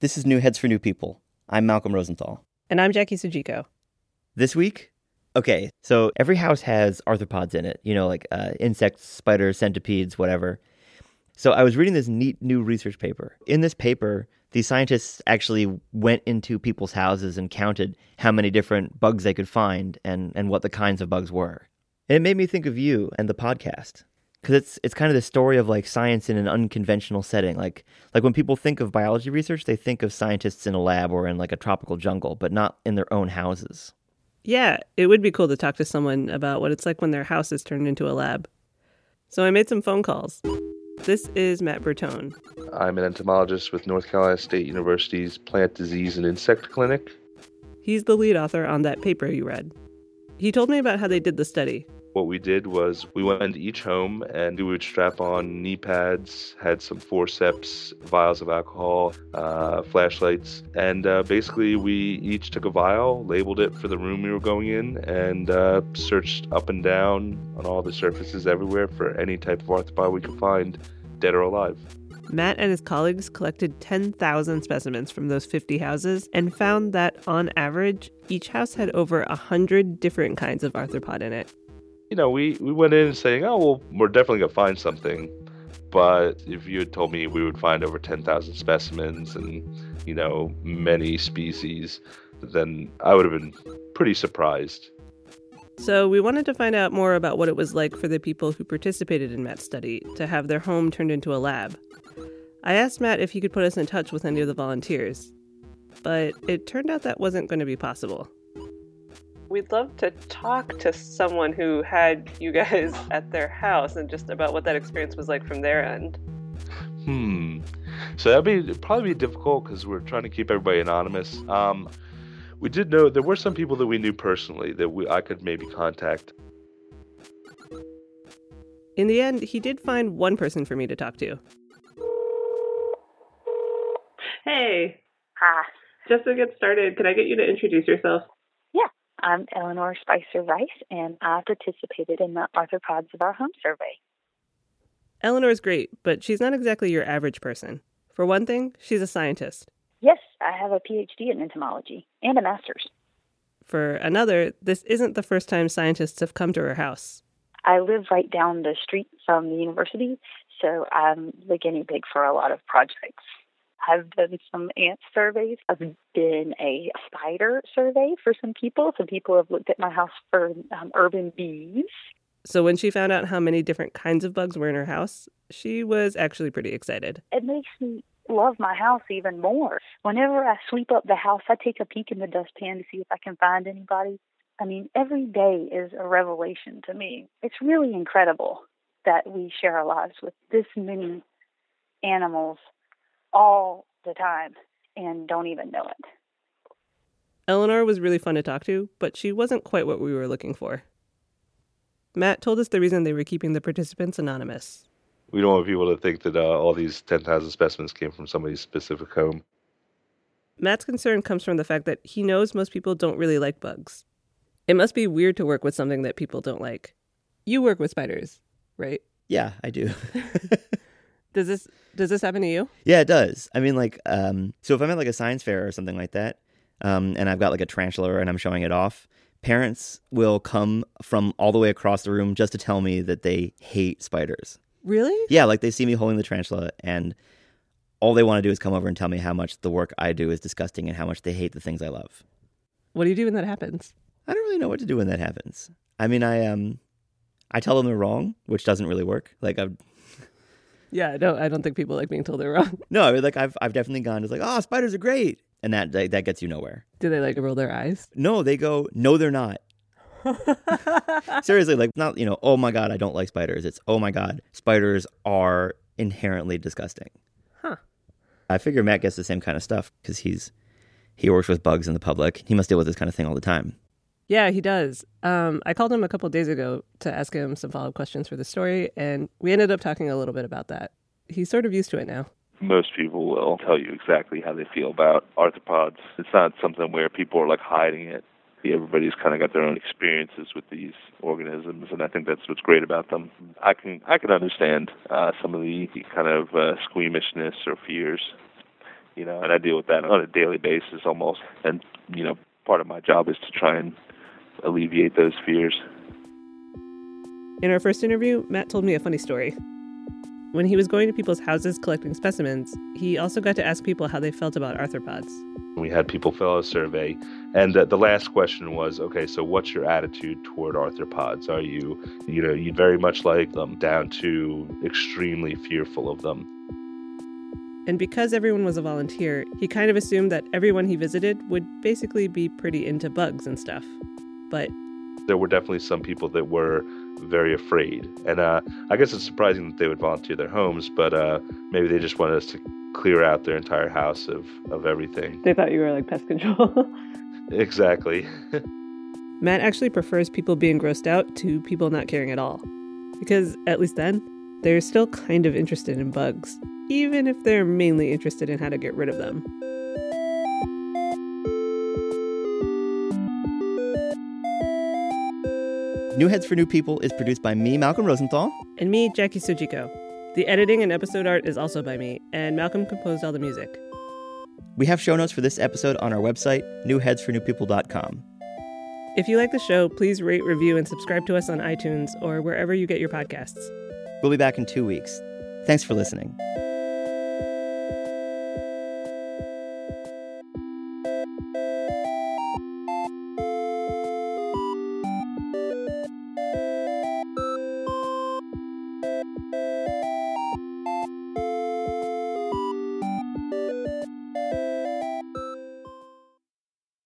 This is New Heads for New People. I'm Malcolm Rosenthal. And I'm Jackie Sujiko. This week, okay, so every house has arthropods in it, you know, like uh, insects, spiders, centipedes, whatever. So I was reading this neat new research paper. In this paper, these scientists actually went into people's houses and counted how many different bugs they could find and, and what the kinds of bugs were. And it made me think of you and the podcast because it's it's kind of the story of like science in an unconventional setting. Like like when people think of biology research, they think of scientists in a lab or in like a tropical jungle, but not in their own houses. Yeah, it would be cool to talk to someone about what it's like when their house is turned into a lab. So I made some phone calls. This is Matt Bertone. I'm an entomologist with North Carolina State University's Plant Disease and Insect Clinic. He's the lead author on that paper you read. He told me about how they did the study what we did was we went into each home and we would strap on knee pads, had some forceps, vials of alcohol, uh, flashlights, and uh, basically we each took a vial, labeled it for the room we were going in, and uh, searched up and down on all the surfaces everywhere for any type of arthropod we could find, dead or alive. Matt and his colleagues collected 10,000 specimens from those 50 houses and found that, on average, each house had over 100 different kinds of arthropod in it you know, we, we went in saying, oh, well, we're definitely going to find something. But if you had told me we would find over 10,000 specimens and, you know, many species, then I would have been pretty surprised. So, we wanted to find out more about what it was like for the people who participated in Matt's study to have their home turned into a lab. I asked Matt if he could put us in touch with any of the volunteers, but it turned out that wasn't going to be possible. We'd love to talk to someone who had you guys at their house and just about what that experience was like from their end. Hmm. So that'd be probably be difficult because we're trying to keep everybody anonymous. Um, we did know there were some people that we knew personally that we I could maybe contact. In the end, he did find one person for me to talk to. Hey. Hi. Just to get started, can I get you to introduce yourself? I'm Eleanor Spicer Rice, and I participated in the Arthropods of Our Home survey. Eleanor's great, but she's not exactly your average person. For one thing, she's a scientist. Yes, I have a PhD in entomology and a master's. For another, this isn't the first time scientists have come to her house. I live right down the street from the university, so I'm the guinea pig for a lot of projects. I've done some ant surveys. I've been a spider survey for some people. Some people have looked at my house for um, urban bees. So when she found out how many different kinds of bugs were in her house, she was actually pretty excited. It makes me love my house even more. Whenever I sweep up the house, I take a peek in the dustpan to see if I can find anybody. I mean, every day is a revelation to me. It's really incredible that we share our lives with this many animals all the time and don't even know it. Eleanor was really fun to talk to, but she wasn't quite what we were looking for. Matt told us the reason they were keeping the participants anonymous. We don't want people to think that uh, all these 10,000 specimens came from somebody's specific home. Matt's concern comes from the fact that he knows most people don't really like bugs. It must be weird to work with something that people don't like. You work with spiders, right? Yeah, I do. Does this does this happen to you? Yeah, it does. I mean, like, um, so if I'm at like a science fair or something like that, um, and I've got like a tarantula and I'm showing it off, parents will come from all the way across the room just to tell me that they hate spiders. Really? Yeah, like they see me holding the tarantula and all they want to do is come over and tell me how much the work I do is disgusting and how much they hate the things I love. What do you do when that happens? I don't really know what to do when that happens. I mean, I um, I tell them they're wrong, which doesn't really work. Like I've yeah, no, I don't think people like being told they're wrong. No, like I've I've definitely gone to like, oh, spiders are great, and that that, that gets you nowhere. Do they like roll their eyes? No, they go, no, they're not. Seriously, like not you know, oh my god, I don't like spiders. It's oh my god, spiders are inherently disgusting. Huh. I figure Matt gets the same kind of stuff because he's he works with bugs in the public. He must deal with this kind of thing all the time. Yeah, he does. Um, I called him a couple days ago to ask him some follow up questions for the story, and we ended up talking a little bit about that. He's sort of used to it now. Most people will tell you exactly how they feel about arthropods. It's not something where people are like hiding it. Everybody's kind of got their own experiences with these organisms, and I think that's what's great about them. I can I can understand uh, some of the kind of uh, squeamishness or fears you know, and I deal with that on a daily basis almost. And you know, part of my job is to try and alleviate those fears. In our first interview, Matt told me a funny story. When he was going to people's houses collecting specimens, he also got to ask people how they felt about arthropods. We had people fill out a survey, and the, the last question was, okay, so what's your attitude toward arthropods? Are you, you know, you very much like them, down to extremely fearful of them? And because everyone was a volunteer, he kind of assumed that everyone he visited would basically be pretty into bugs and stuff. But there were definitely some people that were very afraid. And uh, I guess it's surprising that they would volunteer their homes, but uh, maybe they just wanted us to clear out their entire house of, of everything. They thought you were like pest control. exactly. Matt actually prefers people being grossed out to people not caring at all. Because, at least then, they're still kind of interested in bugs, even if they're mainly interested in how to get rid of them. New Heads for New People is produced by me, Malcolm Rosenthal. And me, Jackie Sujiko. The editing and episode art is also by me, and Malcolm composed all the music. We have show notes for this episode on our website, newheadsfornewpeople.com. If you like the show, please rate, review, and subscribe to us on iTunes or wherever you get your podcasts. We'll be back in two weeks. Thanks for listening.